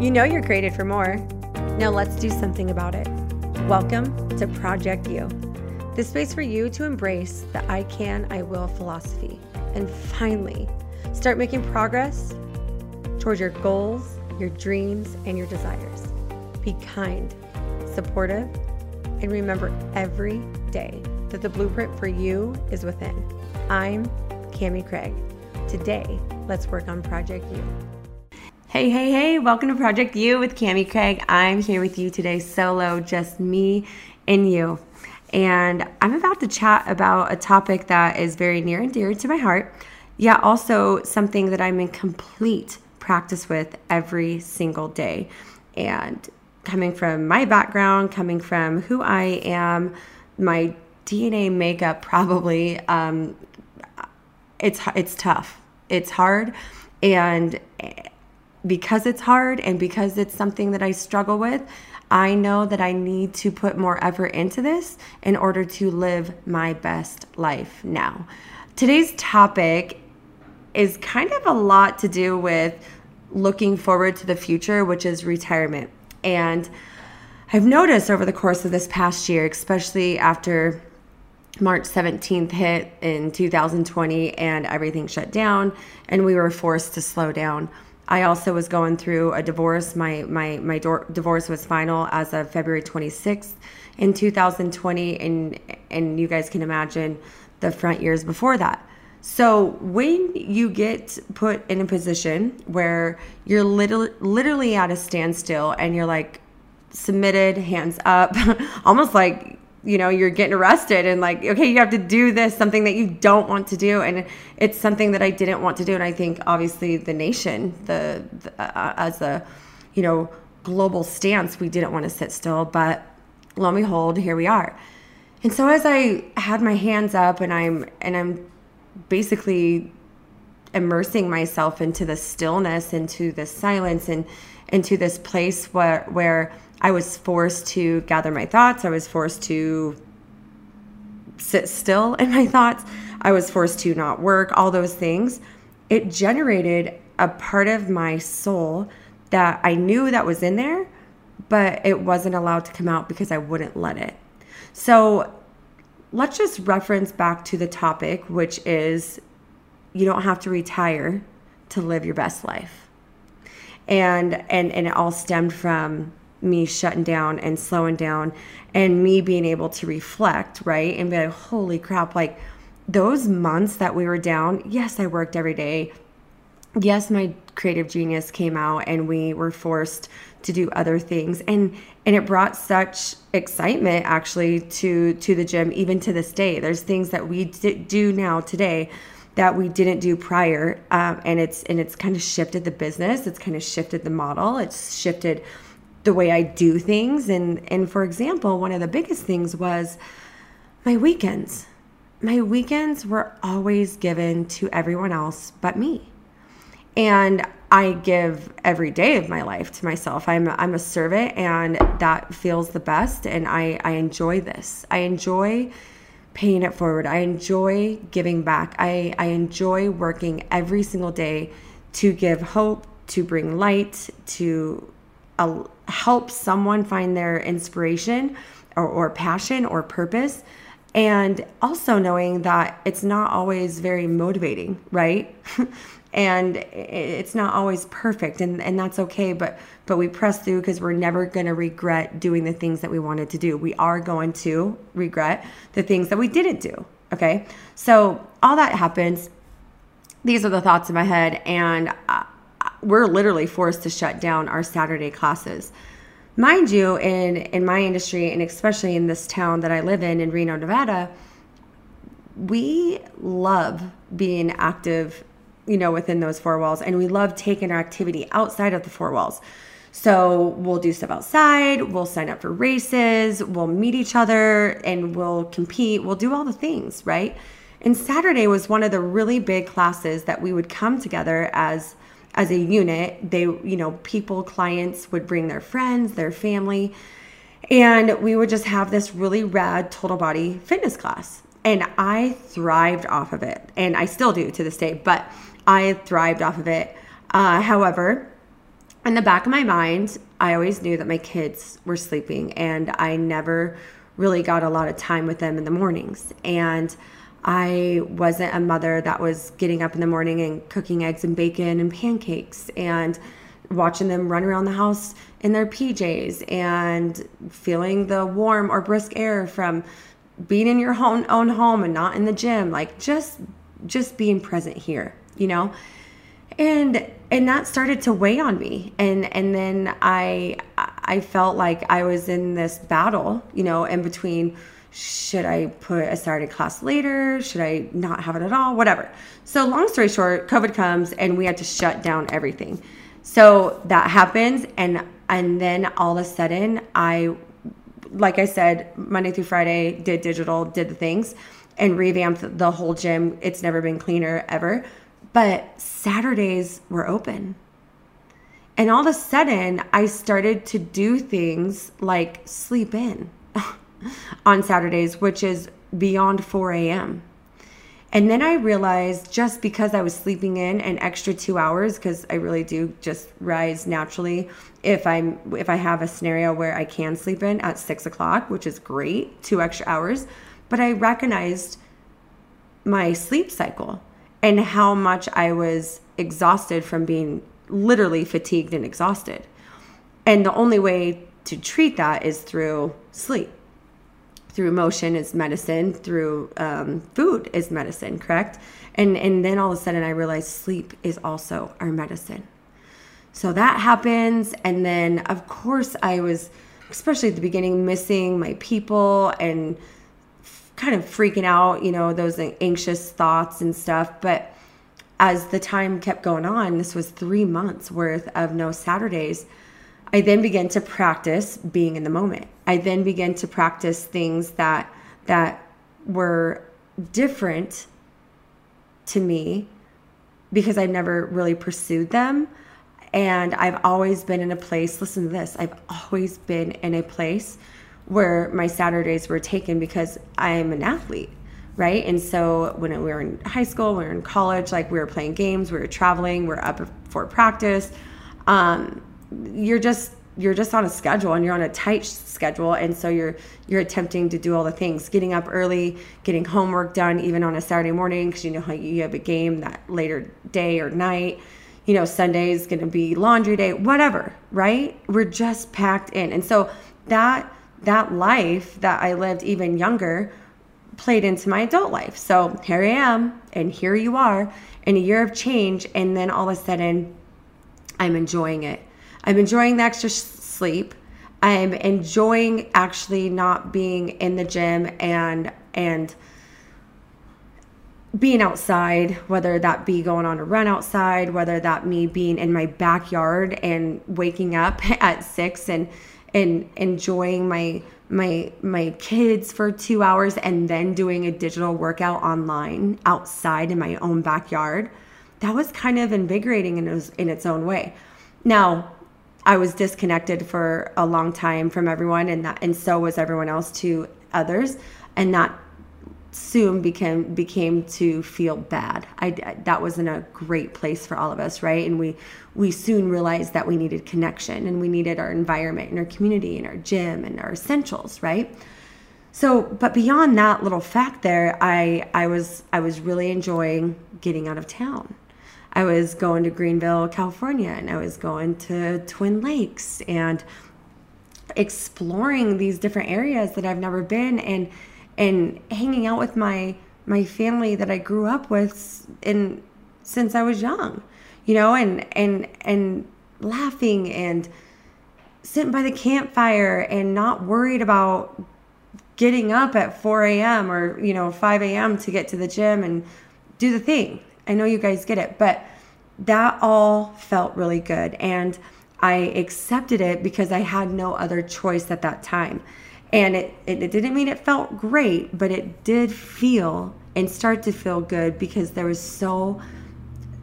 You know you're created for more. Now let's do something about it. Welcome to Project You, the space for you to embrace the I can, I will philosophy and finally start making progress towards your goals, your dreams, and your desires. Be kind, supportive, and remember every day that the blueprint for you is within. I'm Cami Craig. Today, let's work on Project You. Hey, hey, hey, welcome to Project You with Cami Craig. I'm here with you today solo, just me and you. And I'm about to chat about a topic that is very near and dear to my heart, yet also something that I'm in complete practice with every single day. And coming from my background, coming from who I am, my DNA makeup probably um, it's it's tough. It's hard and because it's hard and because it's something that I struggle with, I know that I need to put more effort into this in order to live my best life now. Today's topic is kind of a lot to do with looking forward to the future, which is retirement. And I've noticed over the course of this past year, especially after March 17th hit in 2020 and everything shut down and we were forced to slow down I also was going through a divorce. My my my do- divorce was final as of February 26th in 2020, and and you guys can imagine the front years before that. So when you get put in a position where you're literally literally at a standstill and you're like submitted, hands up, almost like you know you're getting arrested and like okay you have to do this something that you don't want to do. And it's something that i didn't want to do. And i think obviously the nation the, the uh, as a you know global stance we didn't want to sit still. But lo and behold here we are. And so as i had my hands up and i'm and i'm basically immersing myself into the stillness into the silence and into this place where where I was forced to gather my thoughts. I was forced to sit still in my thoughts. I was forced to not work, all those things. It generated a part of my soul that I knew that was in there, but it wasn't allowed to come out because I wouldn't let it. So let's just reference back to the topic, which is you don't have to retire to live your best life. And and and it all stemmed from me shutting down and slowing down and me being able to reflect, right? And be like, holy crap, like those months that we were down, yes, I worked every day. Yes, my creative genius came out and we were forced to do other things and and it brought such excitement actually to to the gym even to this day there's things that we do now today that we didn't do prior um, and it's and it's kind of shifted the business it's kind of shifted the model it's shifted the way I do things. And, and for example, one of the biggest things was my weekends. My weekends were always given to everyone else but me. And I give every day of my life to myself. I'm, I'm a servant and that feels the best. And I, I enjoy this. I enjoy paying it forward. I enjoy giving back. I, I enjoy working every single day to give hope, to bring light, to uh, help someone find their inspiration or, or passion or purpose. And also knowing that it's not always very motivating right? And it's not always perfect and, and that's okay but but we press through because we're never going to regret doing the things that we wanted to do. We are going to regret the things that we didn't do okay? So all that happens. These are the thoughts in my head and uh, we're literally forced to shut down our Saturday classes. Mind you, in in my industry and especially in this town that I live in in Reno, Nevada, we love being active, you know, within those four walls and we love taking our activity outside of the four walls. So we'll do stuff outside, we'll sign up for races, we'll meet each other and we'll compete, we'll do all the things, right? And Saturday was one of the really big classes that we would come together as as a unit. They, you know, people, clients would bring their friends, their family, and we would just have this really rad total body fitness class. And I thrived off of it, and I still do to this day, but I thrived off of it. Uh, however, in the back of my mind, I always knew that my kids were sleeping and I never really got a lot of time with them in the mornings. And I wasn't a mother that was getting up in the morning and cooking eggs and bacon and pancakes and watching them run around the house in their PJs and feeling the warm or brisk air from being in your own, own home and not in the gym like just just being present here you know? And and that started to weigh on me. And and then i i felt like i was in this battle you know in between should i put a saturday class later? Should i not have it at all? Whatever. So long story short covid comes and we had to shut down everything. So that happens and and then all of a sudden i like i said monday through friday did digital did the things and revamped the whole gym. It's never been cleaner ever. But Saturdays were open. And all of a sudden, I started to do things like sleep in on Saturdays, which is beyond 4 a.m. And then I realized just because I was sleeping in an extra two hours, because I really do just rise naturally if I'm if I have a scenario where I can sleep in at six o'clock, which is great, two extra hours. But I recognized my sleep cycle and how much I was exhausted from being literally fatigued and exhausted. And the only way to treat that is through sleep. Through motion is medicine. Through um, food is medicine, correct? And and then all of a sudden I realized sleep is also our medicine. So that happens, and then of course I was, especially at the beginning, missing my people and kind of freaking out, you know, those anxious thoughts and stuff. But as the time kept going on, this was three months worth of no Saturdays. I then began to practice being in the moment. I then began to practice things that that were different to me because I've never really pursued them. And I've always been in a place, listen to this, I've always been in a place where my Saturdays were taken because I'm an athlete, right? And so when we were in high school, we were in college, like we were playing games, we were traveling, we are up for practice. Um, you're just you're just on a schedule and you're on a tight schedule and so you're you're attempting to do all the things getting up early getting homework done even on a saturday morning because you know how you have a game that later day or night you know sunday is going to be laundry day whatever right we're just packed in and so that that life that I lived even younger played into my adult life. So here I am, and here you are in a year of change, and then all of a sudden, I'm enjoying it. I'm enjoying the extra sleep. I'm enjoying actually not being in the gym and and being outside, whether that be going on a run outside, whether that me being in my backyard and waking up at six and and enjoying my my my kids for 2 hours and then doing a digital workout online outside in my own backyard that was kind of invigorating in in its own way now i was disconnected for a long time from everyone and that and so was everyone else to others and that soon became became to feel bad. I that wasn't a great place for all of us, right? And we we soon realized that we needed connection and we needed our environment and our community and our gym and our essentials, right? So, but beyond that little fact there, I I was I was really enjoying getting out of town. I was going to Greenville, California, and I was going to Twin Lakes and exploring these different areas that I've never been and and hanging out with my my family that I grew up with in since I was young, you know, and and and laughing and sitting by the campfire and not worried about getting up at 4 a.m. or you know 5 a.m. to get to the gym and do the thing. I know you guys get it, but that all felt really good and I accepted it because I had no other choice at that time. And it, it, it didn't mean it felt great, but it did feel and start to feel good because there was so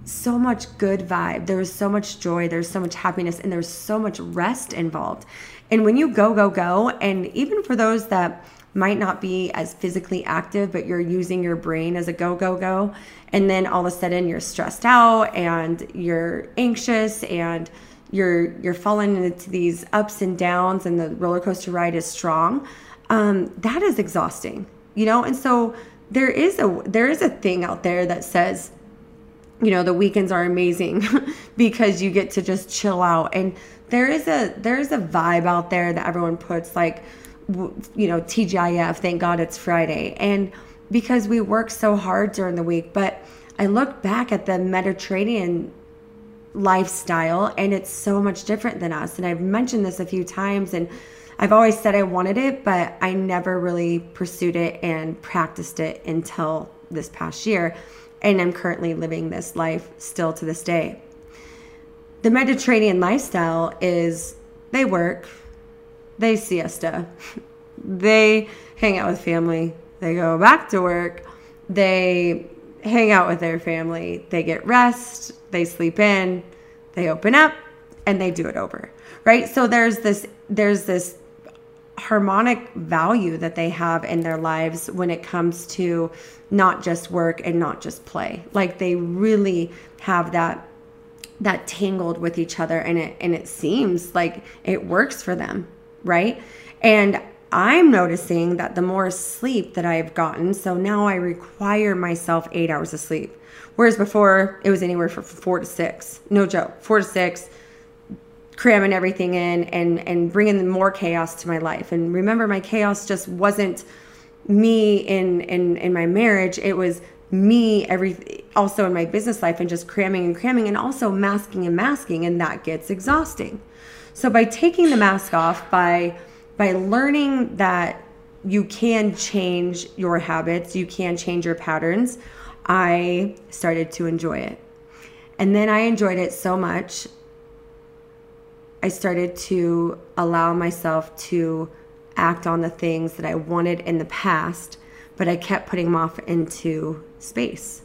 so much good vibe. There was so much joy, there's so much happiness, and there's so much rest involved. And when you go, go, go, and even for those that might not be as physically active, but you're using your brain as a go, go, go, and then all of a sudden you're stressed out and you're anxious and you're you're falling into these ups and downs and the roller coaster ride is strong. Um, that is exhausting you know? And so there is a there is a thing out there that says you know the weekends are amazing because you get to just chill out. And there is a there is a vibe out there that everyone puts like you know TGIF thank god it's Friday. And because we work so hard during the week but I look back at the Mediterranean lifestyle and it's so much different than us. And I've mentioned this a few times and I've always said I wanted it but I never really pursued it and practiced it until this past year. And I'm currently living this life still to this day. The Mediterranean lifestyle is they work, they siesta, they hang out with family, they go back to work, they hang out with their family, they get rest, they sleep in, they open up, and they do it over. Right? So there's this there's this harmonic value that they have in their lives when it comes to not just work and not just play. Like they really have that that tangled with each other and it and it seems like it works for them, right? And I'm noticing that the more sleep that I've gotten, so now I require myself 8 hours of sleep. Whereas before it was anywhere from 4 to 6. No joke. 4 to 6 cramming everything in and and bringing more chaos to my life and remember my chaos just wasn't me in in in my marriage it was me every also in my business life and just cramming and cramming and also masking and masking and that gets exhausting so by taking the mask off by by learning that you can change your habits you can change your patterns i started to enjoy it and then i enjoyed it so much I started to allow myself to act on the things that I wanted in the past, but I kept putting them off into space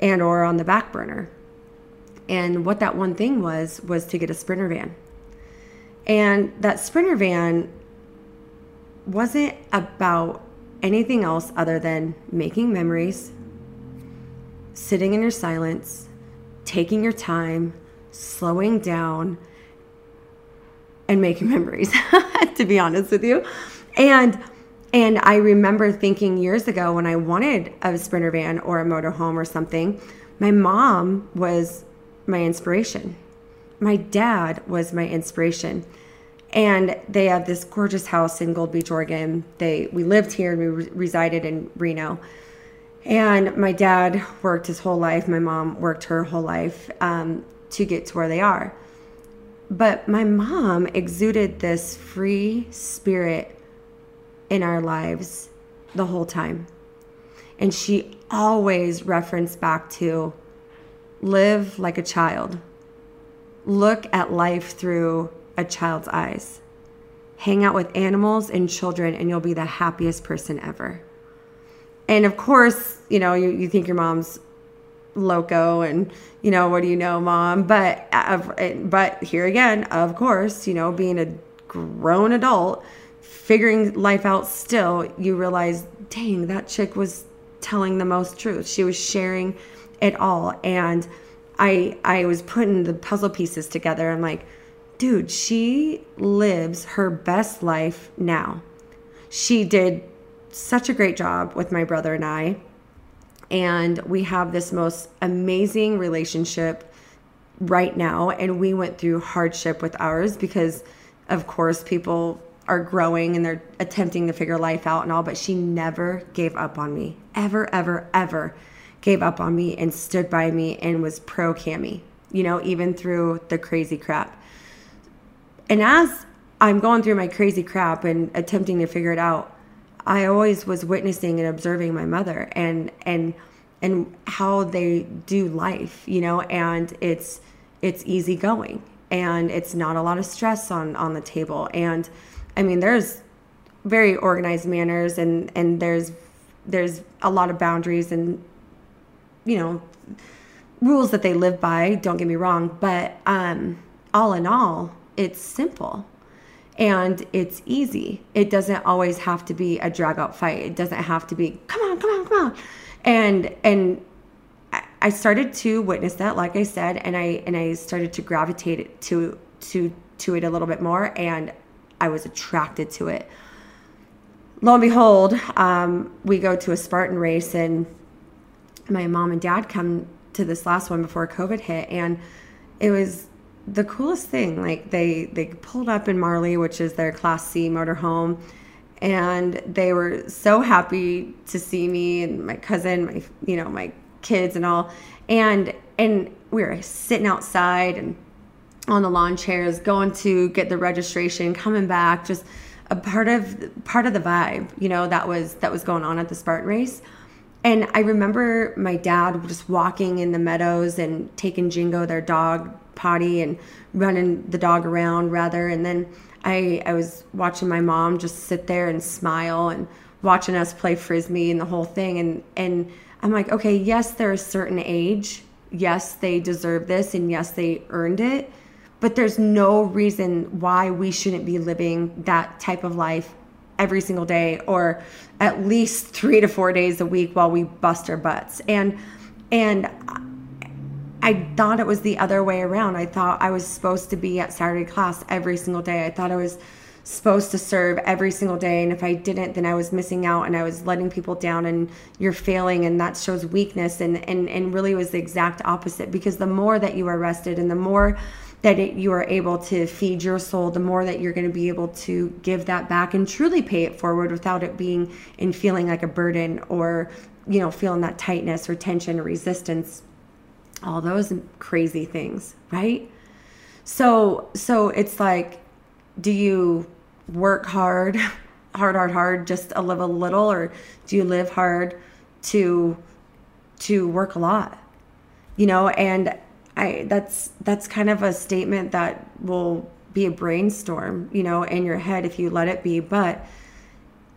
and or on the back burner. And what that one thing was was to get a sprinter van. And that sprinter van wasn't about anything else other than making memories, sitting in your silence, taking your time, slowing down, and making memories, to be honest with you. And and I remember thinking years ago when I wanted a sprinter van or a motorhome or something, my mom was my inspiration. My dad was my inspiration. And they have this gorgeous house in Gold Beach, Oregon. They we lived here and we re- resided in Reno. And my dad worked his whole life. My mom worked her whole life um, to get to where they are. But my mom exuded this free spirit in our lives the whole time. And she always referenced back to live like a child, look at life through a child's eyes, hang out with animals and children, and you'll be the happiest person ever. And of course, you know, you, you think your mom's loco and you know what do you know mom? But uh, but here again of course you know being a grown adult figuring life out still you realize dang that chick was telling the most truth. She was sharing it all. And i i was putting the puzzle pieces together. I'm like dude she lives her best life now. She did such a great job with my brother and i. And we have this most amazing relationship right now. And we went through hardship with ours because of course people are growing and they're attempting to figure life out and all but she never gave up on me. Ever ever ever gave up on me and stood by me and was pro cami you know even through the crazy crap and as i'm going through my crazy crap and attempting to figure it out I always was witnessing and observing my mother and and and how they do life, you know, and it's it's easy going and it's not a lot of stress on on the table. And I mean, there's very organized manners and and there's there's a lot of boundaries and you know rules that they live by don't get me wrong but um all in all it's simple and it's easy. It doesn't always have to be a drag out fight. It doesn't have to be come on, come on, come on. And and I started to witness that, like I said, and I and I started to gravitate to to to it a little bit more, and I was attracted to it. Lo and behold, um, we go to a Spartan race, and my mom and dad come to this last one before COVID hit, and it was the coolest thing. Like they they pulled up in Marley, which is their Class C motorhome, and they were so happy to see me and my cousin, my you know my kids and all, and and we were sitting outside and on the lawn chairs, going to get the registration, coming back, just a part of part of the vibe, you know, that was that was going on at the Spartan race. And I remember my dad just walking in the meadows and taking Jingo, their dog, potty and running the dog around rather. And then I I was watching my mom just sit there and smile and watching us play frisbee and the whole thing. And and I'm like, okay, yes, they're a certain age. Yes, they deserve this, and yes, they earned it but there's no reason why we shouldn't be living that type of life every single day or at least 3 to 4 days a week while we bust our butts. And and I thought it was the other way around. I thought I was supposed to be at Saturday class every single day. I thought I was supposed to serve every single day and if I didn't then I was missing out and I was letting people down and you're failing and that shows weakness and and and really was the exact opposite because the more that you are rested and the more that it, you are able to feed your soul, the more that you're going to be able to give that back and truly pay it forward without it being in feeling like a burden or, you know, feeling that tightness or tension or resistance, all those crazy things, right? So, so it's like, do you work hard, hard, hard, hard, just to live a little, or do you live hard to, to work a lot? You know, and I that's that's kind of a statement that will be a brainstorm, you know, in your head if you let it be, but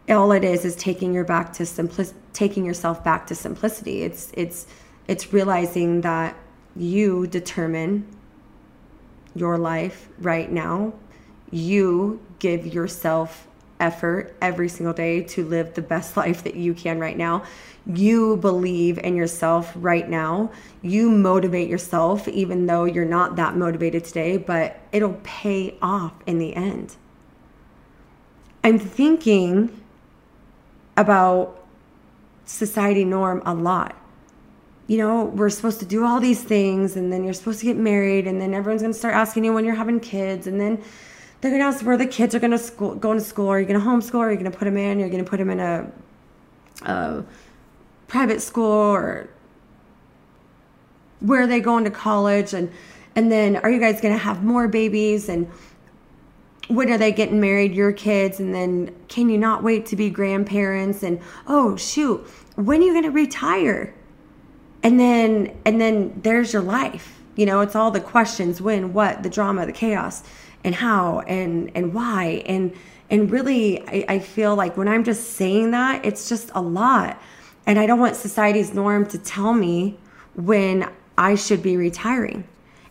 all it is is taking your back to simpli- taking yourself back to simplicity. It's it's it's realizing that you determine your life right now. You give yourself effort every single day to live the best life that you can right now. You believe in yourself right now. You motivate yourself, even though you're not that motivated today, but it'll pay off in the end. I'm thinking about society norm a lot. You know, we're supposed to do all these things, and then you're supposed to get married, and then everyone's gonna start asking you when you're having kids, and then they're gonna ask where the kids are gonna school, go to school. Are you gonna homeschool? Are you gonna put them in? You're gonna put them in a, a private school or where are they going to college? And and then are you guys gonna have more babies? And when are they getting married? Your kids? And then can you not wait to be grandparents? And oh shoot, when are you gonna retire? And then and then there's your life. You know, it's all the questions: when, what, the drama, the chaos and how and and why. And and really I, I feel like when i'm just saying that it's just a lot. And i don't want society's norm to tell me when i should be retiring.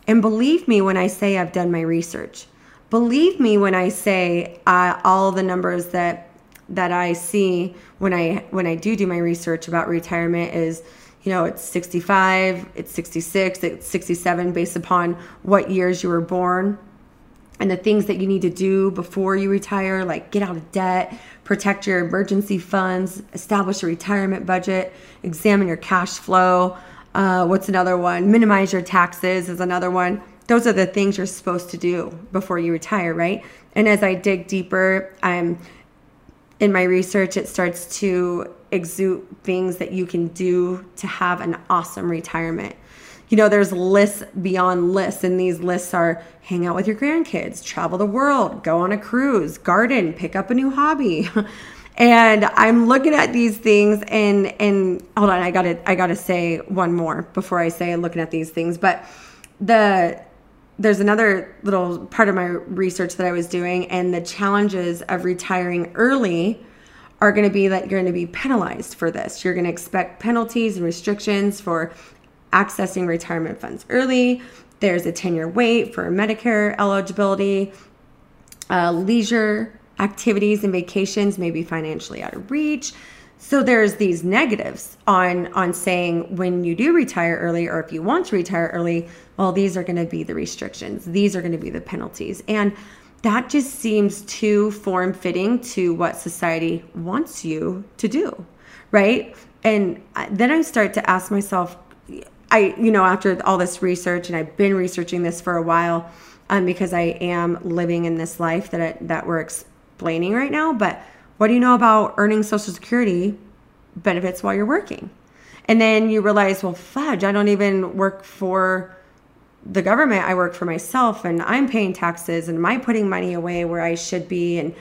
And believe me when i say i've done my research. Believe me when i say uh, all the numbers that that i see when i when i do do my research about retirement is you know it's 65 it's 66 it's 67 based upon what years you were born and the things that you need to do before you retire, like get out of debt, protect your emergency funds, establish a retirement budget, examine your cash flow. Uh, what's another one? Minimize your taxes is another one. Those are the things you're supposed to do before you retire, right? And as I dig deeper, I'm in my research, it starts to exude things that you can do to have an awesome retirement you know, there's lists beyond lists, and these lists are hang out with your grandkids, travel the world, go on a cruise, garden, pick up a new hobby. and I'm looking at these things and and hold on, I gotta I gotta say one more before I say looking at these things. But the there's another little part of my research that I was doing, and the challenges of retiring early are going to be that you're going to be penalized for this. You're going to expect penalties and restrictions for accessing retirement funds early. There's a 10 year wait for Medicare eligibility. Uh, leisure activities and vacations may be financially out of reach. so there's these negatives on on saying when you do retire early or if you want to retire early, well these are going to be the restrictions. These are going to be the penalties. And that just seems too form fitting to what society wants you to do, right? And then I start to ask myself I you know after all this research and I've been researching this for a while um, because I am living in this life that I, that we're explaining right now, but what do you know about earning Social Security benefits while you're working? And then you realize, well, fudge, I don't even work for the government. I work for myself and I'm paying taxes and am I putting money away where I should be and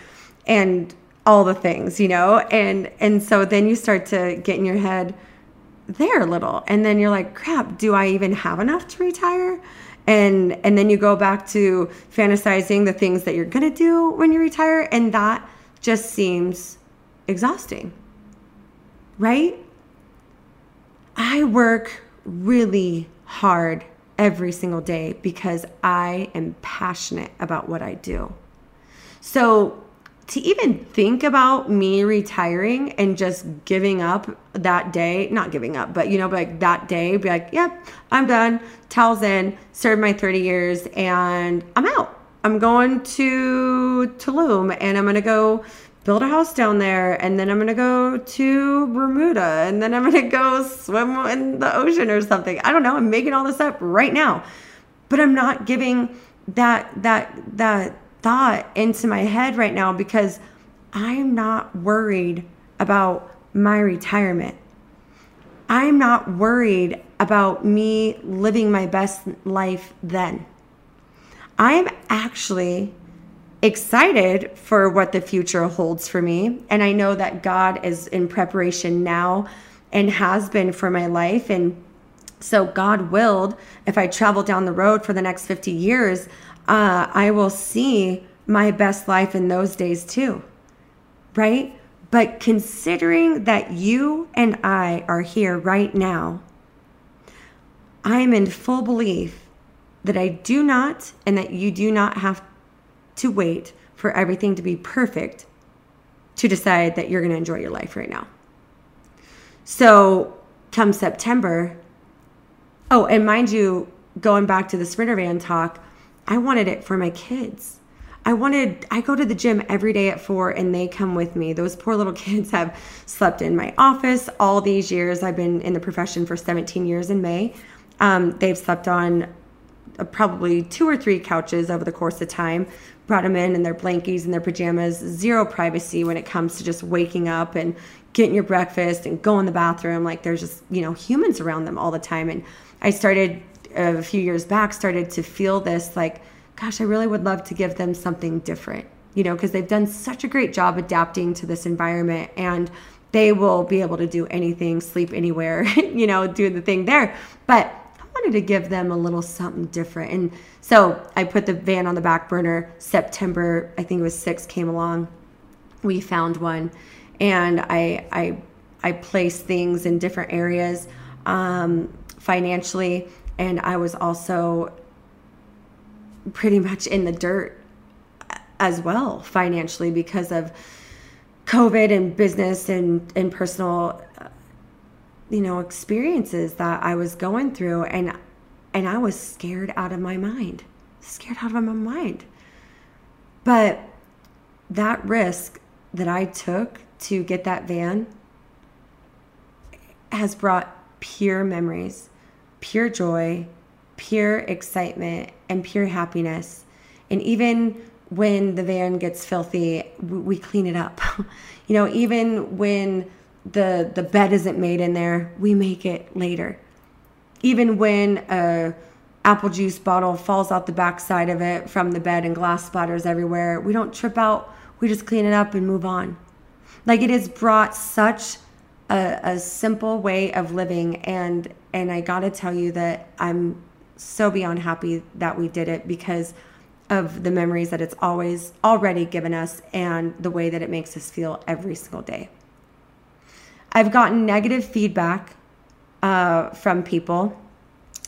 and all the things, you know? And and so then you start to get in your head there little. And then you're like, crap, do I even have enough to retire? And and then you go back to fantasizing the things that you're gonna do when you retire, and that just seems exhausting, right? I work really hard every single day because I am passionate about what I do. So, to even think about me retiring and just giving up that day, not giving up, but you know, like that day, be like, yep, I'm done, towels in, served my 30 years, and I'm out. I'm going to Tulum and I'm going to go build a house down there and then I'm going to go to Bermuda and then I'm going to go swim in the ocean or something. I don't know. I'm making all this up right now. But I'm not giving that that that thought into my head right now because I'm not worried about my retirement. I'm not worried about me living my best life then. I'm actually excited for what the future holds for me. And I know that God is in preparation now and has been for my life. And so, God willed, if I travel down the road for the next 50 years, uh, I will see my best life in those days too. Right? But considering that you and I are here right now, I am in full belief that I do not and that you do not have to wait for everything to be perfect to decide that you're going to enjoy your life right now. So, come September, oh, and mind you, going back to the Sprinter van talk, I wanted it for my kids. I wanted, I go to the gym every day at four and they come with me. Those poor little kids have slept in my office all these years. I've been in the profession for 17 years in May. Um, they've slept on uh, probably two or three couches over the course of time. Brought them in in their blankies and their pajamas. Zero privacy when it comes to just waking up and getting your breakfast and go in the bathroom. Like there's just you know humans around them all the time. And I started a few years back started to feel this like, gosh, I really would love to give them something different. You know, because they've done such a great job adapting to this environment and they will be able to do anything, sleep anywhere, you know, do the thing there. But I wanted to give them a little something different. And so I put the van on the back burner. September, I think it was six, came along. We found one, and I I I placed things in different areas um, financially, and I was also pretty much in the dirt as well financially because of COVID and business and and personal uh, you know experiences that I was going through. And and I was scared out of my mind scared out of my mind. But that risk that I took to get that van has brought pure memories pure joy pure excitement and pure happiness and even when the van gets filthy we clean it up you know even when the the bed isn't made in there, we make it later. Even when a apple juice bottle falls out the backside of it from the bed and glass splatters everywhere, we don't trip out. We just clean it up and move on. Like it has brought such a, a simple way of living, and and I gotta tell you that I'm so beyond happy that we did it because of the memories that it's always already given us and the way that it makes us feel every single day. I've gotten negative feedback uh, from people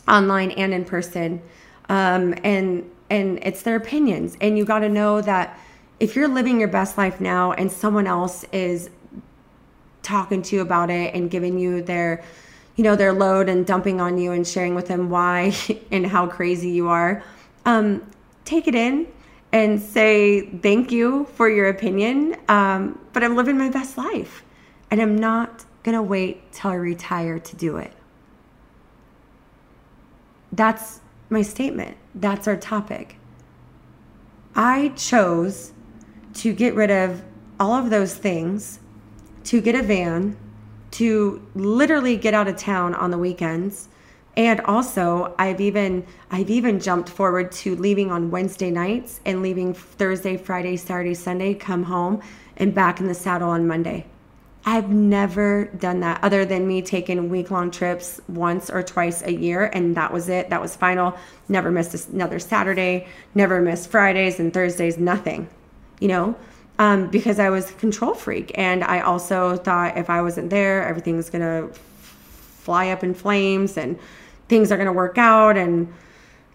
online and in person, um, and and it's their opinions. And you got to know that if you're living your best life now and someone else is talking to you about it and giving you their you know their load and dumping on you and sharing with them why and how crazy you are. Um, take it in and say thank you for your opinion um, but i'm living my best life and i'm not gonna wait till i retire to do it. That's my statement. That's our topic. I chose to get rid of all of those things to get a van, to literally get out of town on the weekends. And also, I've even I've even jumped forward to leaving on Wednesday nights and leaving Thursday, Friday, Saturday, Sunday, come home and back in the saddle on Monday. I've never done that other than me taking week long trips once or twice a year, and that was it. That was final. Never missed another Saturday, never missed Fridays and Thursdays, nothing, you know? Um, because I was a control freak. And I also thought if I wasn't there, everything's going to fly up in flames and things are going to work out and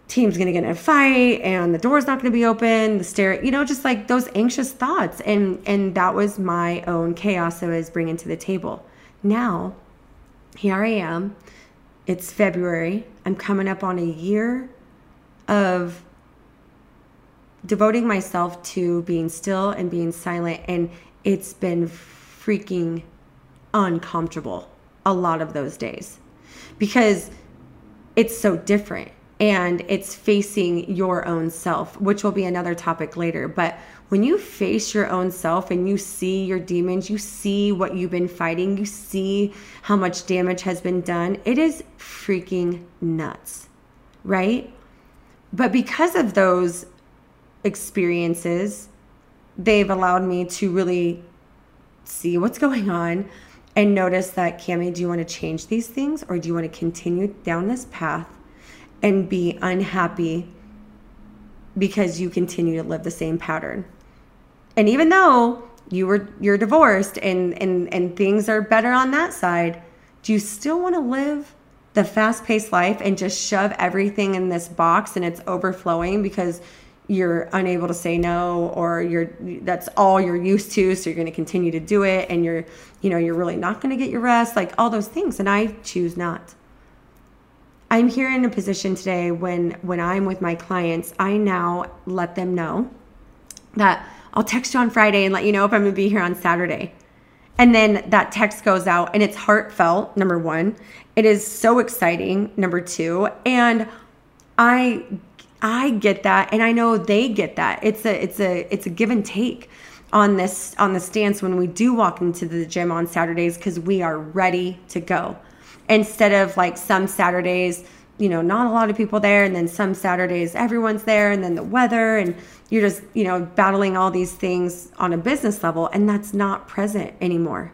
team's going to get in a fight and the door's not going to be open the stair you know just like those anxious thoughts. And and that was my own chaos i was bringing to the table. Now here i am. It's february. I'm coming up on a year of devoting myself to being still and being silent. And it's been freaking uncomfortable a lot of those days because it's so different and it's facing your own self, which will be another topic later. But when you face your own self and you see your demons, you see what you've been fighting, you see how much damage has been done, it is freaking nuts, right? But because of those experiences, they've allowed me to really see what's going on and notice that, Cami, do you want to change these things or do you want to continue down this path and be unhappy because you continue to live the same pattern? And even though you were you're divorced and and and things are better on that side, do you still want to live the fast-paced life and just shove everything in this box and it's overflowing because you're unable to say no or you're that's all you're used to so you're going to continue to do it and you're you know you're really not going to get your rest like all those things and I choose not. I'm here in a position today when when I'm with my clients I now let them know that I'll text you on Friday and let you know if I'm going to be here on Saturday. And then that text goes out and it's heartfelt number 1 it is so exciting number 2 and I I get that and I know they get that. It's a it's a it's a give and take on this on the stance when we do walk into the gym on Saturdays cuz we are ready to go. Instead of like some Saturdays, you know, not a lot of people there and then some Saturdays everyone's there and then the weather and you're just, you know, battling all these things on a business level and that's not present anymore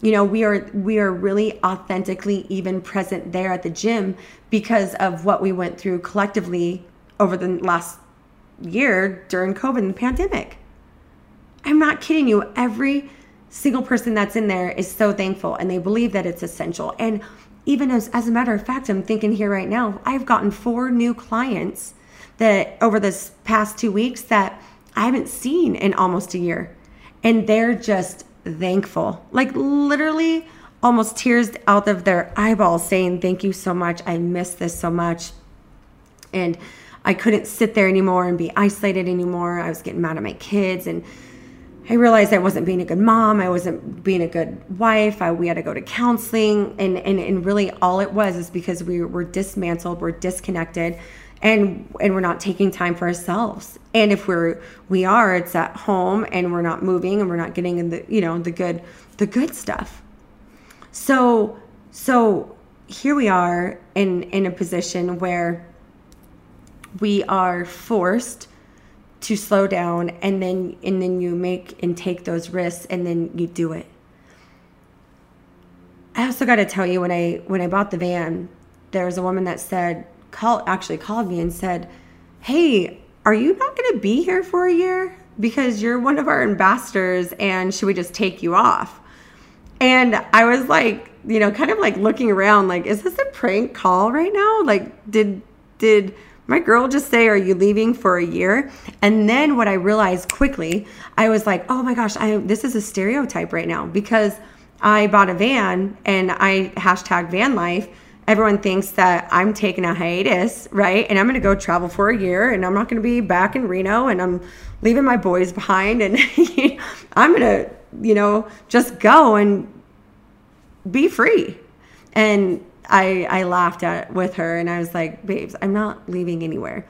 you know we are we are really authentically even present there at the gym because of what we went through collectively over the last year during COVID and the pandemic. I'm not kidding you. Every single person that's in there is so thankful and they believe that it's essential. And even as, as a matter of fact, I'm thinking here right now, I've gotten four new clients that over this past two weeks that I haven't seen in almost a year. And they're just thankful. Like literally almost tears out of their eyeballs saying, Thank you so much. I miss this so much. And I couldn't sit there anymore and be isolated anymore. I was getting mad at my kids and I realized I wasn't being a good mom. I wasn't being a good wife. I, we had to go to counseling. And, and, and really all it was is because we were dismantled, we're disconnected and, and we're not taking time for ourselves. And if we're, we are, it's at home and we're not moving and we're not getting in the, you know, the good, the good stuff. So, so here we are in, in a position where we are forced to slow down and then and then you make and take those risks and then you do it. I also got to tell you when i when i bought the van there was a woman that said call actually called me and said hey are you not going to be here for a year? Because you're one of our ambassadors and should we just take you off? And i was like you know kind of like looking around like is this a prank call right now? Like did did my girl just say, Are you leaving for a year? And then what I realized quickly, I was like, Oh my gosh, I, this is a stereotype right now because I bought a van and I hashtag van life, everyone thinks that I'm taking a hiatus, right? And I'm going to go travel for a year and I'm not going to be back in Reno and I'm leaving my boys behind and I'm going to, you know, just go and be free. And I I laughed at with her and I was like, "Babes, I'm not leaving anywhere."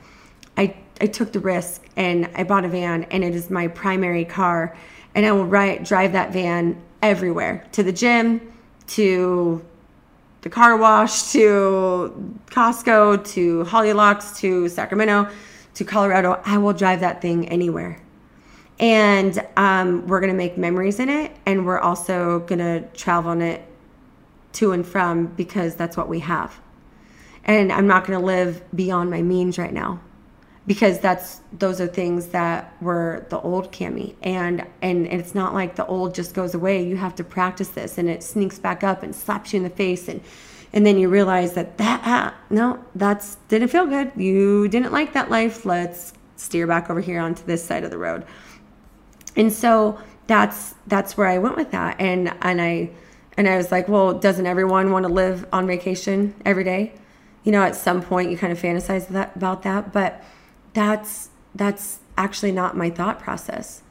I I took the risk and I bought a van and it is my primary car and I will ride, drive that van everywhere to the gym, to the car wash, to Costco, to Hollylocks, to Sacramento, to Colorado. I will drive that thing anywhere. And um, we're going to make memories in it. And we're also going to travel on it to and from because that's what we have. And I'm not going to live beyond my means right now because that's those are things that were the old Cami. And, and it's not like the old just goes away. You have to practice this and it sneaks back up and slaps you in the face and and then you realize that that ah, no that's didn't feel good. You didn't like that life. Let's steer back over here onto this side of the road. And so that's that's where I went with that. And and I and I was like well doesn't everyone want to live on vacation every day you know at some point you kind of fantasize that, about that but that's that's actually not my thought process.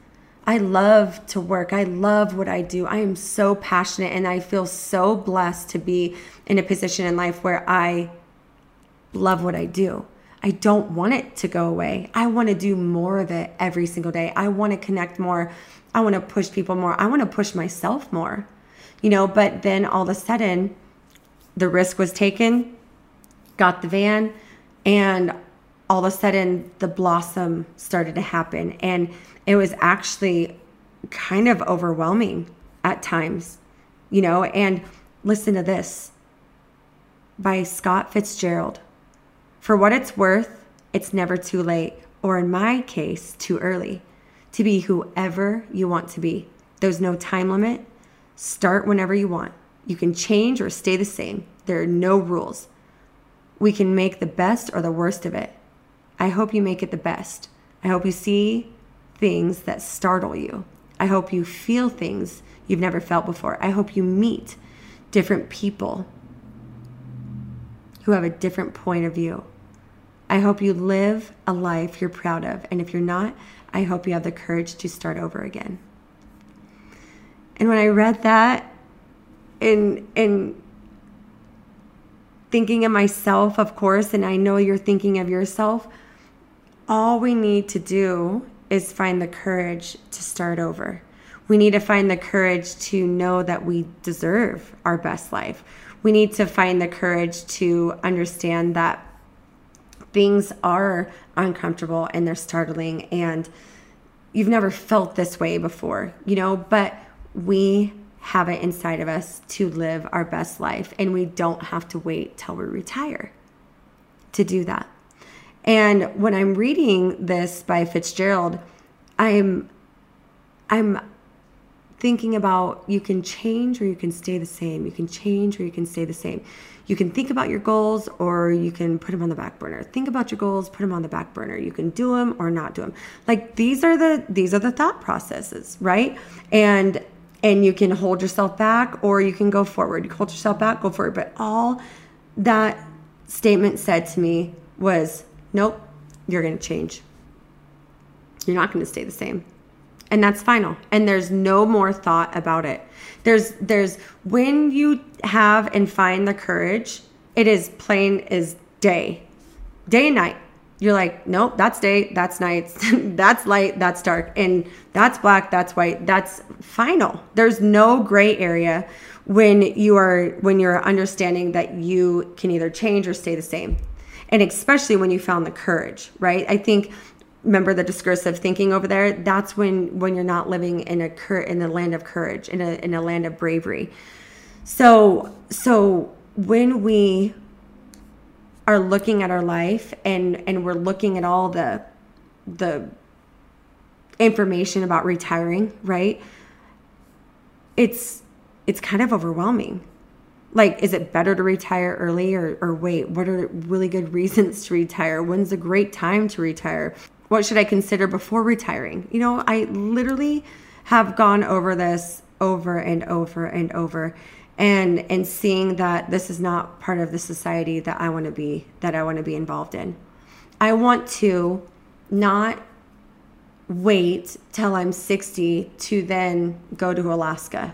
I love to work. I love what I do. I am so passionate and I feel so blessed to be in a position in life where I love what I do. I don't want it to go away. I want to do more of it every single day. I want to connect more. I want to push people more. I want to push myself more. You know, but then all of a sudden the risk was taken, got the van, and all of a sudden the blossom started to happen. And it was actually kind of overwhelming at times, you know. And listen to this by Scott Fitzgerald. For what it's worth, it's never too late, or in my case, too early, to be whoever you want to be. There's no time limit. Start whenever you want. You can change or stay the same. There are no rules. We can make the best or the worst of it. I hope you make it the best. I hope you see things that startle you. I hope you feel things you've never felt before. I hope you meet different people who have a different point of view. I hope you live a life you're proud of. And if you're not, I hope you have the courage to start over again. And when I read that and in thinking of myself, of course, and I know you're thinking of yourself, all we need to do is find the courage to start over. We need to find the courage to know that we deserve our best life. We need to find the courage to understand that things are uncomfortable and they're startling and you've never felt this way before, you know, but we have it inside of us to live our best life and we don't have to wait till we retire to do that. And when I'm reading this by Fitzgerald, I'm I'm thinking about you can change or you can stay the same. You can change or you can stay the same. You can think about your goals or you can put them on the back burner. Think about your goals, put them on the back burner. You can do them or not do them. Like these are the these are the thought processes, right? And and you can hold yourself back or you can go forward. You hold yourself back, go forward. But all that statement said to me was nope, you're going to change. You're not going to stay the same. And that's final. And there's no more thought about it. There's there's when you have and find the courage, it is plain as day. Day and night. You're like, nope, that's day, that's night, that's light, that's dark, and that's black, that's white, that's final. There's no gray area when you are when you're understanding that you can either change or stay the same. And especially when you found the courage right? I think remember the discursive thinking over there? That's when when you're not living in a cur- in a land of courage in a in a land of bravery. So so when we are looking at our life and and we're looking at all the the information about retiring right? It's it's kind of overwhelming. Like is it better to retire early or, or wait? What are really good reasons to retire? When's a great time to retire? What should i consider before retiring? You know i literally have gone over this over and over and over and and seeing that this is not part of the society that I want to be that I want to be involved in. I want to not wait till I'm 60 to then go to Alaska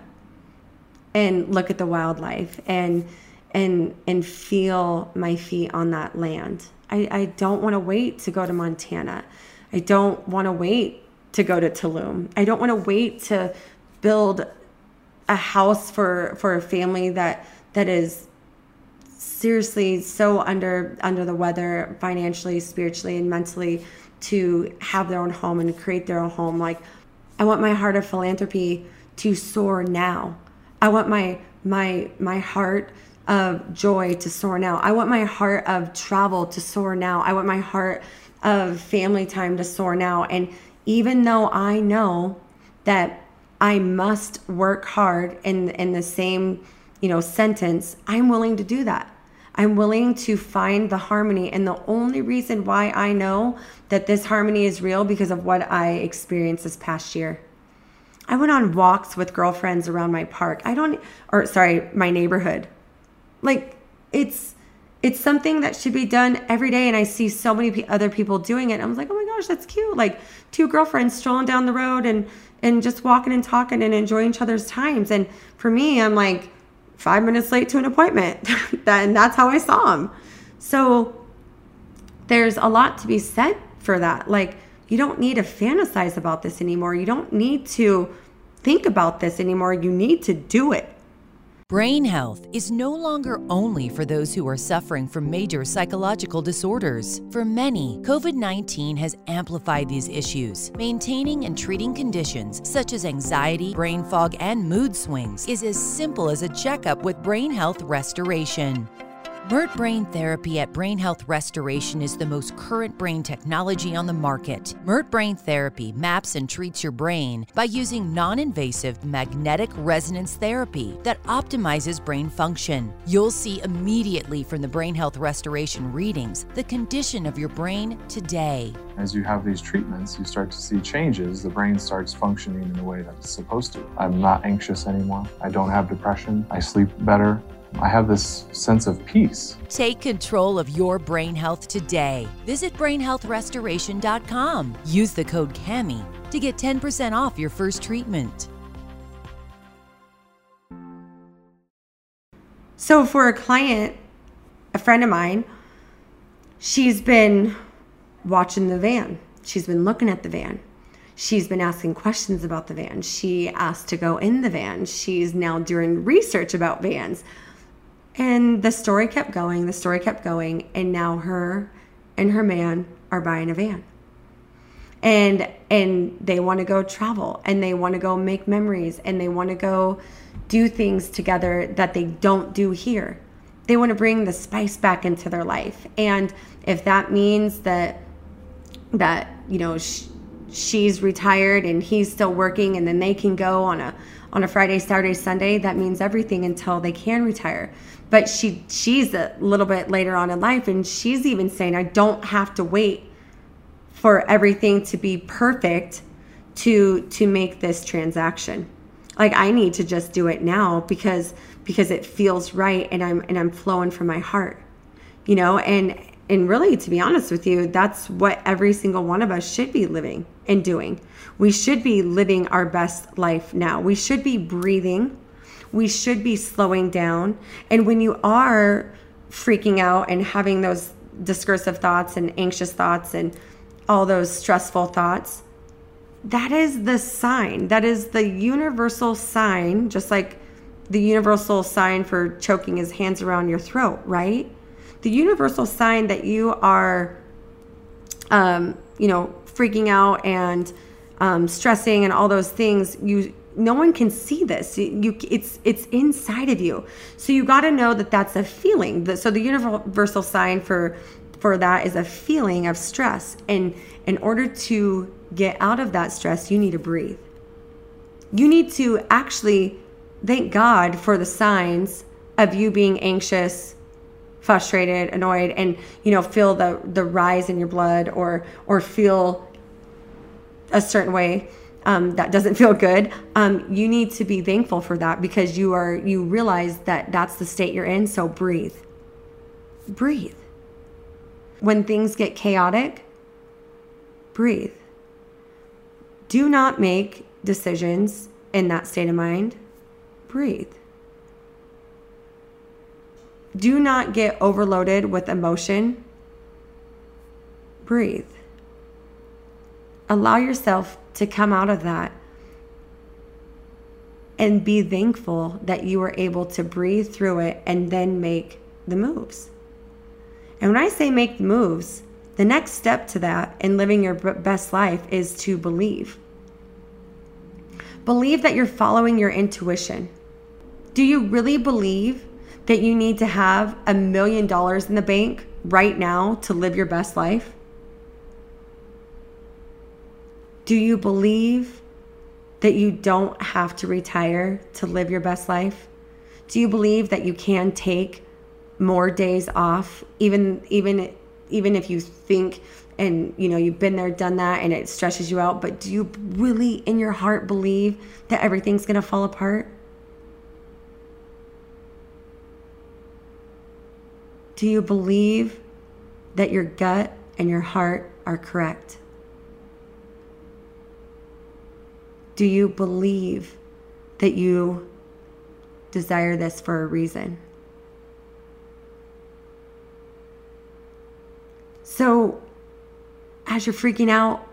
and look at the wildlife and and and feel my feet on that land. I, I don't want to wait to go to Montana. I don't want to wait to go to Tulum. I don't want to wait to build a house for for a family that that is seriously so under under the weather financially, spiritually and mentally to have their own home and create their own home like I want my heart of philanthropy to soar now. I want my my my heart of joy to soar now. I want my heart of travel to soar now. I want my heart of family time to soar now. And even though I know that I must work hard in in the same, you know, sentence, I'm willing to do that. I'm willing to find the harmony and the only reason why I know that this harmony is real because of what I experienced this past year. I went on walks with girlfriends around my park. I don't or sorry, my neighborhood. Like it's it's something that should be done every day and i see so many other people doing it i was like oh my gosh that's cute like two girlfriends strolling down the road and and just walking and talking and enjoying each other's times. And for me i'm like five minutes late to an appointment. And that's how i saw him. So there's a lot to be said for that. Like you don't need to fantasize about this anymore. You don't need to think about this anymore. You need to do it Brain health is no longer only for those who are suffering from major psychological disorders. For many, COVID 19 has amplified these issues. Maintaining and treating conditions such as anxiety, brain fog, and mood swings is as simple as a checkup with brain health restoration. Mert Brain Therapy at Brain Health Restoration is the most current brain technology on the market. Mert Brain Therapy maps and treats your brain by using non invasive magnetic resonance therapy that optimizes brain function. You'll see immediately from the Brain Health Restoration readings the condition of your brain today. As you have these treatments, you start to see changes. The brain starts functioning in the way that it's supposed to. I'm not anxious anymore. I don't have depression. I sleep better. I have this sense of peace. Take control of your brain health today. Visit brainhealthrestoration.com. Use the code CAMI to get 10% off your first treatment. So, for a client, a friend of mine, she's been watching the van. She's been looking at the van. She's been asking questions about the van. She asked to go in the van. She's now doing research about vans. And the story kept going, the story kept going, and now her and her man are buying a van. And and they want to go travel and they want to go make memories and they want to go do things together that they don't do here. They want to bring the spice back into their life. And if that means that that, you know, sh- she's retired and he's still working and then they can go on a on a Friday, Saturday, Sunday, that means everything until they can retire. But she she's a little bit later on in life and she's even saying I don't have to wait for everything to be perfect to to make this transaction. Like I need to just do it now because because it feels right and I'm and I'm flowing from my heart. You know, and and really to be honest with you, that's what every single one of us should be living and doing. We should be living our best life now. We should be breathing. We should be slowing down. And when you are freaking out and having those discursive thoughts and anxious thoughts and all those stressful thoughts, that is the sign. That is the universal sign, just like the universal sign for choking his hands around your throat, right? The universal sign that you are, um, you know, freaking out and um, stressing and all those things you no one can see this. You it's it's inside of you. So you got to know that that's a feeling. So the universal sign for for that is a feeling of stress. And in order to get out of that stress you need to breathe. You need to actually thank god for the signs of you being anxious frustrated annoyed and you know feel the the rise in your blood or or feel a certain way um, that doesn't feel good, um, you need to be thankful for that because you are you realize that that's the state you're in. So breathe, breathe. When things get chaotic, breathe. Do not make decisions in that state of mind. Breathe. Do not get overloaded with emotion. Breathe. Allow yourself to come out of that and be thankful that you were able to breathe through it and then make the moves. And when I say make the moves, the next step to that in living your best life is to believe. Believe that you're following your intuition. Do you really believe that you need to have a million dollars in the bank right now to live your best life? Do you believe that you don't have to retire to live your best life? Do you believe that you can take more days off even even even if you think and you know you've been there done that and it stresses you out but do you really in your heart believe that everything's going to fall apart do you believe that your gut and your heart are correct do you believe that you desire this for a reason so as you're freaking out,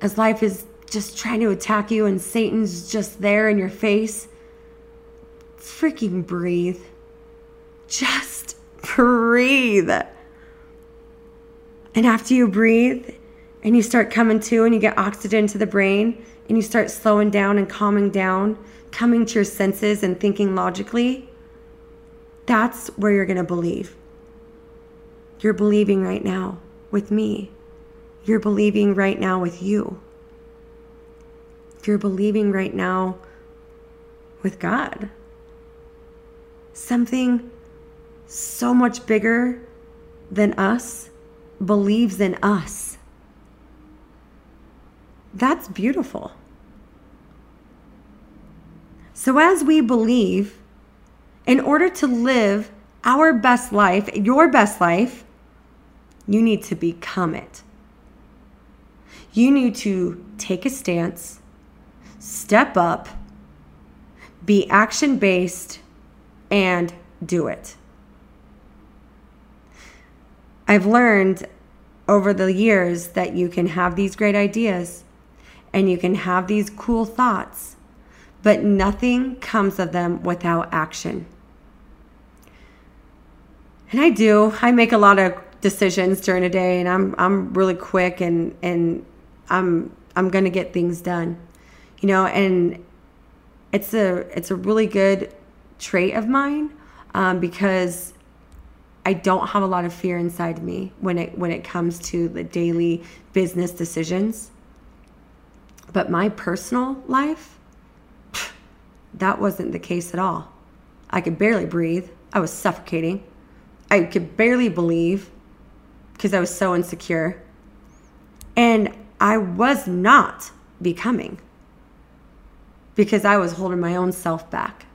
as life is just trying to attack you and Satan's just there in your face, freaking breathe. Just breathe. And after you breathe and you start coming to and you get oxygen to the brain and you start slowing down and calming down, coming to your senses and thinking logically, that's where you're going to believe. You're believing right now with me. You're believing right now with you. You're believing right now with God. Something so much bigger than us believes in us. That's beautiful. So, as we believe, in order to live our best life, your best life, you need to become it. You need to take a stance, step up, be action based, and do it. I've learned over the years that you can have these great ideas and you can have these cool thoughts, but nothing comes of them without action. And I do. I make a lot of decisions during a day and I'm I'm really quick and and I'm I'm going to get things done. You know, and it's a it's a really good trait of mine um, because I don't have a lot of fear inside me when it when it comes to the daily business decisions. But my personal life, that wasn't the case at all. I could barely breathe. I was suffocating. I could barely believe because I was so insecure. And I was not becoming because I was holding my own self back.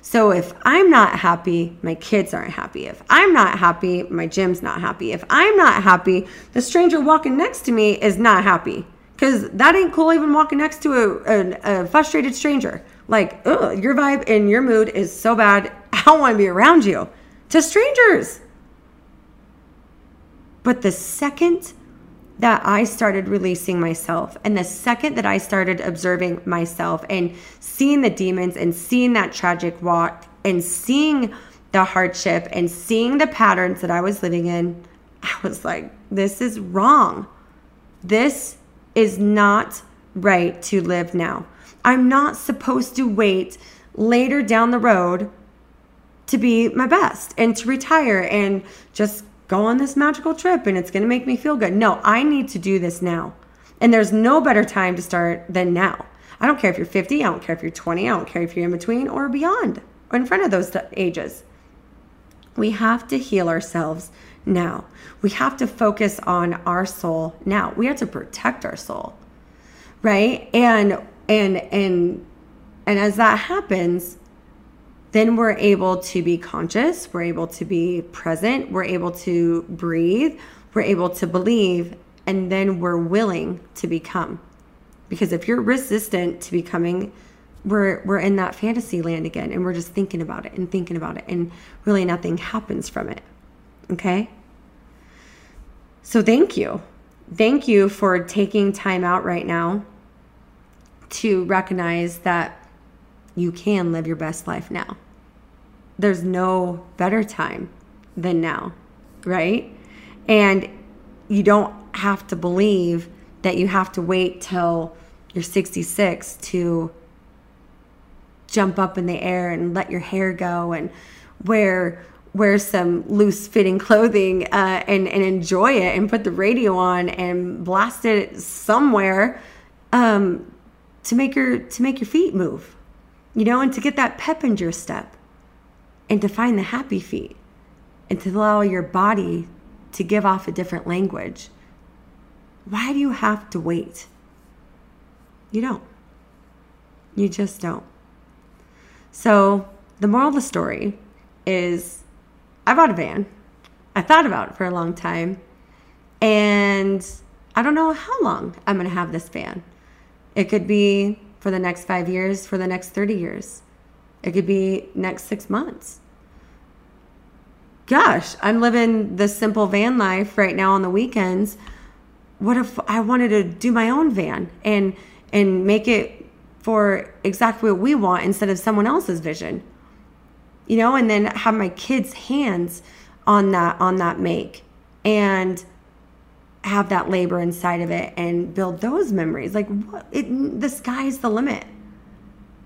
So if I'm not happy, my kids aren't happy. If I'm not happy, my gym's not happy. If I'm not happy, the stranger walking next to me is not happy. Because that ain't cool even walking next to a, a, a frustrated stranger. Like, ugh, your vibe and your mood is so bad, I don't want to be around you. To strangers. But the second that I started releasing myself. And the second that I started observing myself and seeing the demons and seeing that tragic walk and seeing the hardship and seeing the patterns that I was living in, I was like, this is wrong. This is not right to live now. I'm not supposed to wait later down the road to be my best and to retire and just go on this magical trip and it's going to make me feel good. No, I need to do this now. And there's no better time to start than now. I don't care if you're 50, I don't care if you're 20, I don't care if you're in between or beyond or in front of those ages. We have to heal ourselves now. We have to focus on our soul now. We have to protect our soul. right? And and and and as that happens, then we're able to be conscious, we're able to be present, we're able to breathe, we're able to believe, and then we're willing to become. Because if you're resistant to becoming, we're we're in that fantasy land again and we're just thinking about it and thinking about it and really nothing happens from it. Okay? So thank you. Thank you for taking time out right now to recognize that you can live your best life now. There's no better time than now, right? And you don't have to believe that you have to wait till you're 66 to jump up in the air and let your hair go and wear wear some loose fitting clothing uh, and and enjoy it and put the radio on and blast it somewhere um, to make your to make your feet move you know and to get that pep in your step and to find the happy feet and to allow your body to give off a different language. Why do you have to wait? You don't. You just don't. So the moral of the story is I bought a van. I thought about it for a long time. And I don't know how long I'm going to have this van. It could be for the next five years, for the next 30 years. It could be next six months. Gosh, I'm living the simple van life right now on the weekends. What if I wanted to do my own van and and make it for exactly what we want instead of someone else's vision? You know, and then have my kids' hands on that on that make and have that labor inside of it and build those memories. Like what it the sky's the limit.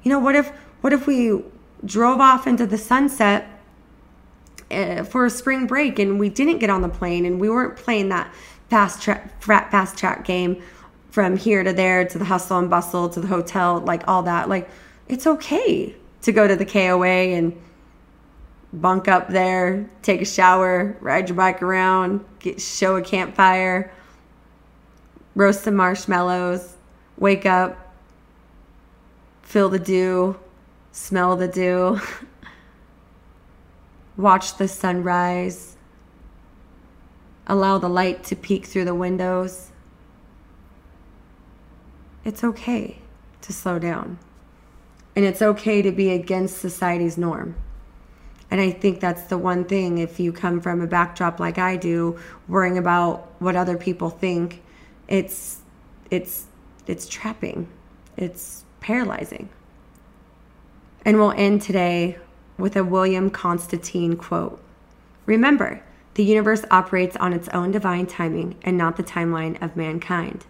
You know, what if what if we drove off into the sunset uh, for a spring break and we didn't get on the plane and we weren't playing that fast track fast track game from here to there to the hustle and bustle to the hotel like all that like it's okay to go to the KOA and bunk up there, take a shower, ride your bike around, get, show a campfire, roast some marshmallows, wake up, feel the dew, smell the dew, watch the sunrise, allow the light to peek through the windows. It's okay to slow down. And it's okay to be against society's norm. And I think that's the one thing if you come from a backdrop like I do, worrying about what other people think, it's it's it's trapping. It's paralyzing. And we'll end today with a William Constantine quote. Remember, the universe operates on its own divine timing and not the timeline of mankind.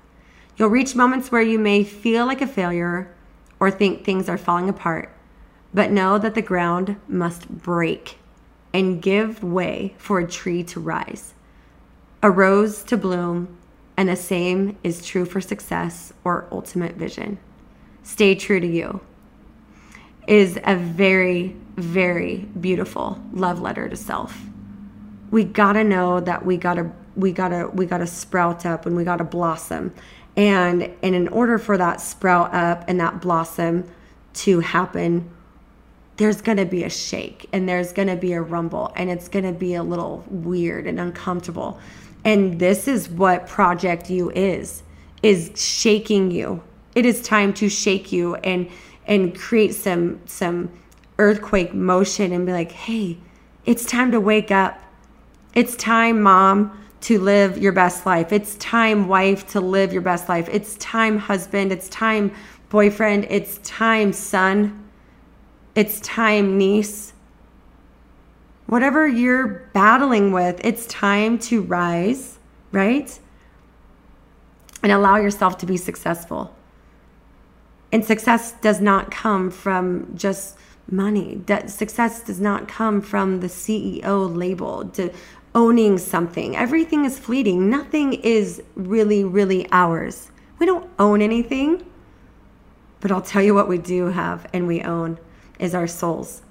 You'll reach moments where you may feel like a failure or think things are falling apart but know that the ground must break and give way for a tree to rise, a rose to bloom, and the same is true for success or ultimate vision. Stay true to you is a very, very beautiful love letter to self. We gotta know that we gotta we gotta we gotta sprout up and we gotta blossom. And and in order for that sprout up and that blossom to happen, there's going to be a shake and there's going to be a rumble and it's going to be a little weird and uncomfortable. And this is what Project You is is shaking you. It is time to shake you and and create some some earthquake motion and be like, "Hey, it's time to wake up. It's time, mom, to live your best life. It's time, wife, to live your best life. It's time, husband. It's time, boyfriend. It's time, son it's time, niece. Whatever you're battling with, it's time to rise, right? And allow yourself to be successful. And success does not come from just money. Success does not come from the CEO label, to owning something. Everything is fleeting. Nothing is really, really ours. We don't own anything. But I'll tell you what we do have and we own is our souls.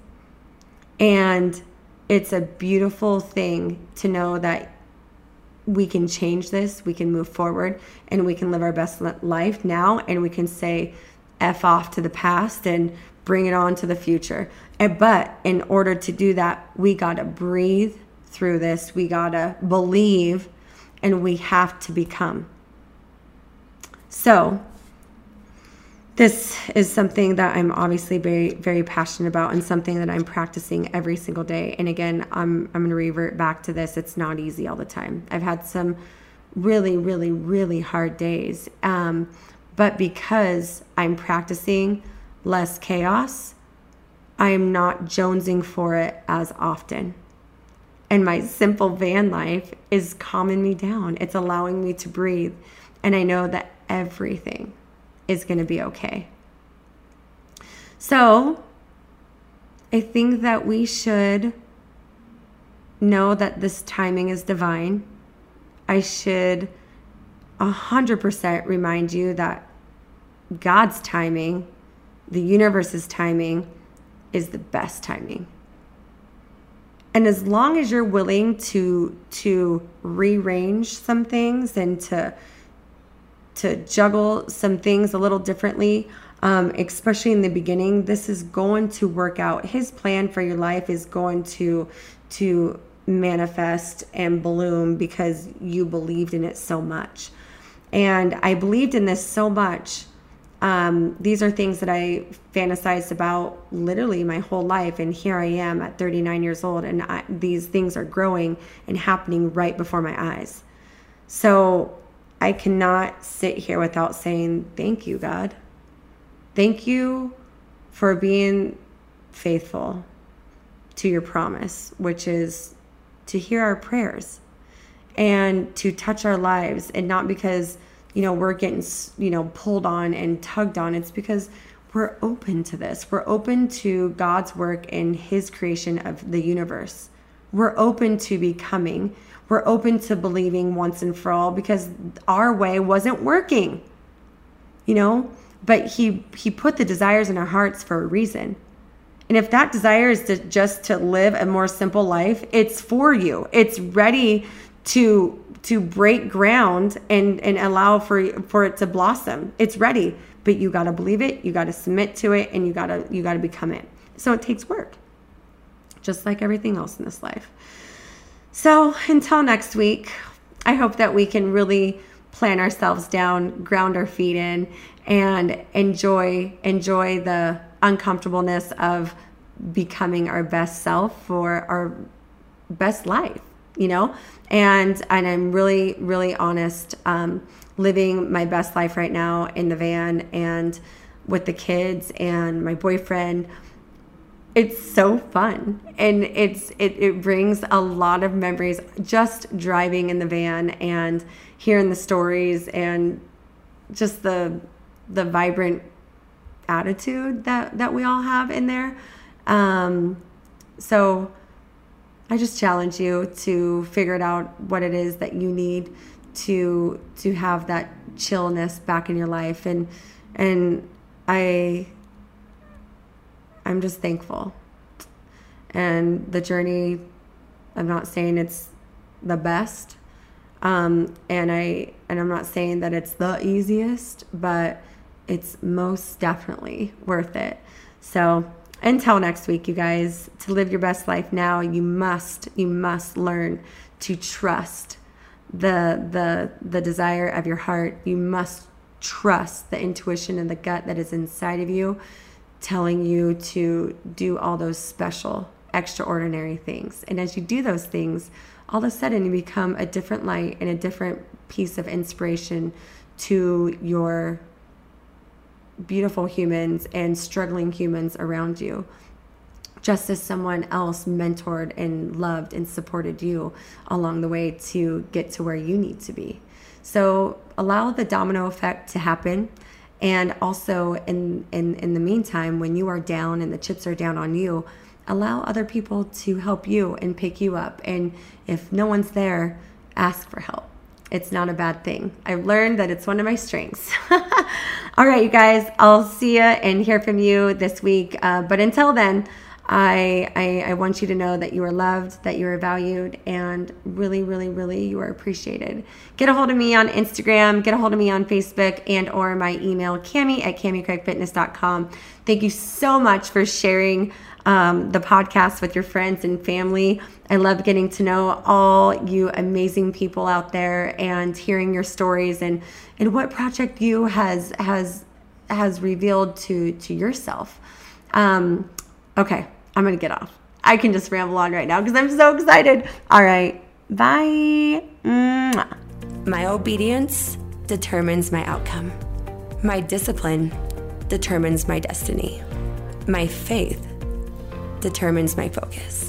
And it's a beautiful thing to know that we can change this, we can move forward, and we can live our best life now, and we can say F off to the past and bring it on to the future. But in order to do that, we got to breathe through this, we got to believe, and we have to become. So, this is something that I'm obviously very, very passionate about and something that I'm practicing every single day. And again, I'm, I'm going to revert back to this. It's not easy all the time. I've had some really, really, really hard days. Um, but because I'm practicing less chaos, I am not jonesing for it as often. And my simple van life is calming me down. It's allowing me to breathe. And I know that everything is going to be okay. So, I think that we should know that this timing is divine. I should 100% remind you that God's timing, the universe's timing, is the best timing. And as long as you're willing to to rearrange some things and to to juggle some things a little differently, um, especially in the beginning, this is going to work out. His plan for your life is going to to manifest and bloom because you believed in it so much. And I believed in this so much. Um, these are things that I fantasized about literally my whole life. And here I am at 39 years old, and I, these things are growing and happening right before my eyes. So I cannot sit here without saying, Thank you, God. Thank you for being faithful to your promise, which is to hear our prayers and to touch our lives. And not because, you know, we're getting, you know, pulled on and tugged on, it's because we're open to this. We're open to God's work in His creation of the universe. We're open to becoming we're open to believing once and for all because our way wasn't working. You know, but he he put the desires in our hearts for a reason. And if that desire is to just to live a more simple life, it's for you. It's ready to to break ground and and allow for for it to blossom. It's ready, but you got to believe it, you got to submit to it and you got to you got to become it. So it takes work. Just like everything else in this life. So until next week, I hope that we can really plan ourselves down, ground our feet in, and enjoy enjoy the uncomfortableness of becoming our best self for our best life you know? And and i'm really really honest um, living my best life right now in the van and with the kids and my boyfriend it's so fun. And it's it, it brings a lot of memories just driving in the van and hearing the stories and just the the vibrant attitude that that we all have in there. Um, so i just challenge you to figure it out what it is that you need to to have that chillness back in your life. And and i I'm just thankful. And the journey, I'm not saying it's the best. Um, and I and I'm not saying that it's the easiest, but it's most definitely worth it. So until next week, you guys, to live your best life now, you must you must learn to trust the the the desire of your heart. You must trust the intuition and the gut that is inside of you telling you to do all those special, extraordinary things. And as you do those things, all of a sudden you become a different light and a different piece of inspiration to your beautiful humans and struggling humans around you. Just as someone else mentored and loved and supported you along the way to get to where you need to be. So allow the domino effect to happen and also in, in in the meantime when you are down and the chips are down on you allow other people to help you and pick you up. And if no one's there ask for help. It's not a bad thing. I've learned that it's one of my strengths. All right you guys i'll see you and hear from you this week. Uh, but until then I, I, I want you to know that you are loved, that you are valued, and really, really, really you are appreciated. Get a hold of me on Instagram, get a hold of me on Facebook, and or my email, cami at camicraigfitness.com. Thank you so much for sharing um, the podcast with your friends and family. I love getting to know all you amazing people out there and hearing your stories and, and what Project You has has has revealed to to yourself. Um, okay, I'm gonna get off. I can just ramble on right now because I'm so excited. All right, bye. Mwah. My obedience determines my outcome. My discipline determines my destiny. My faith determines my focus.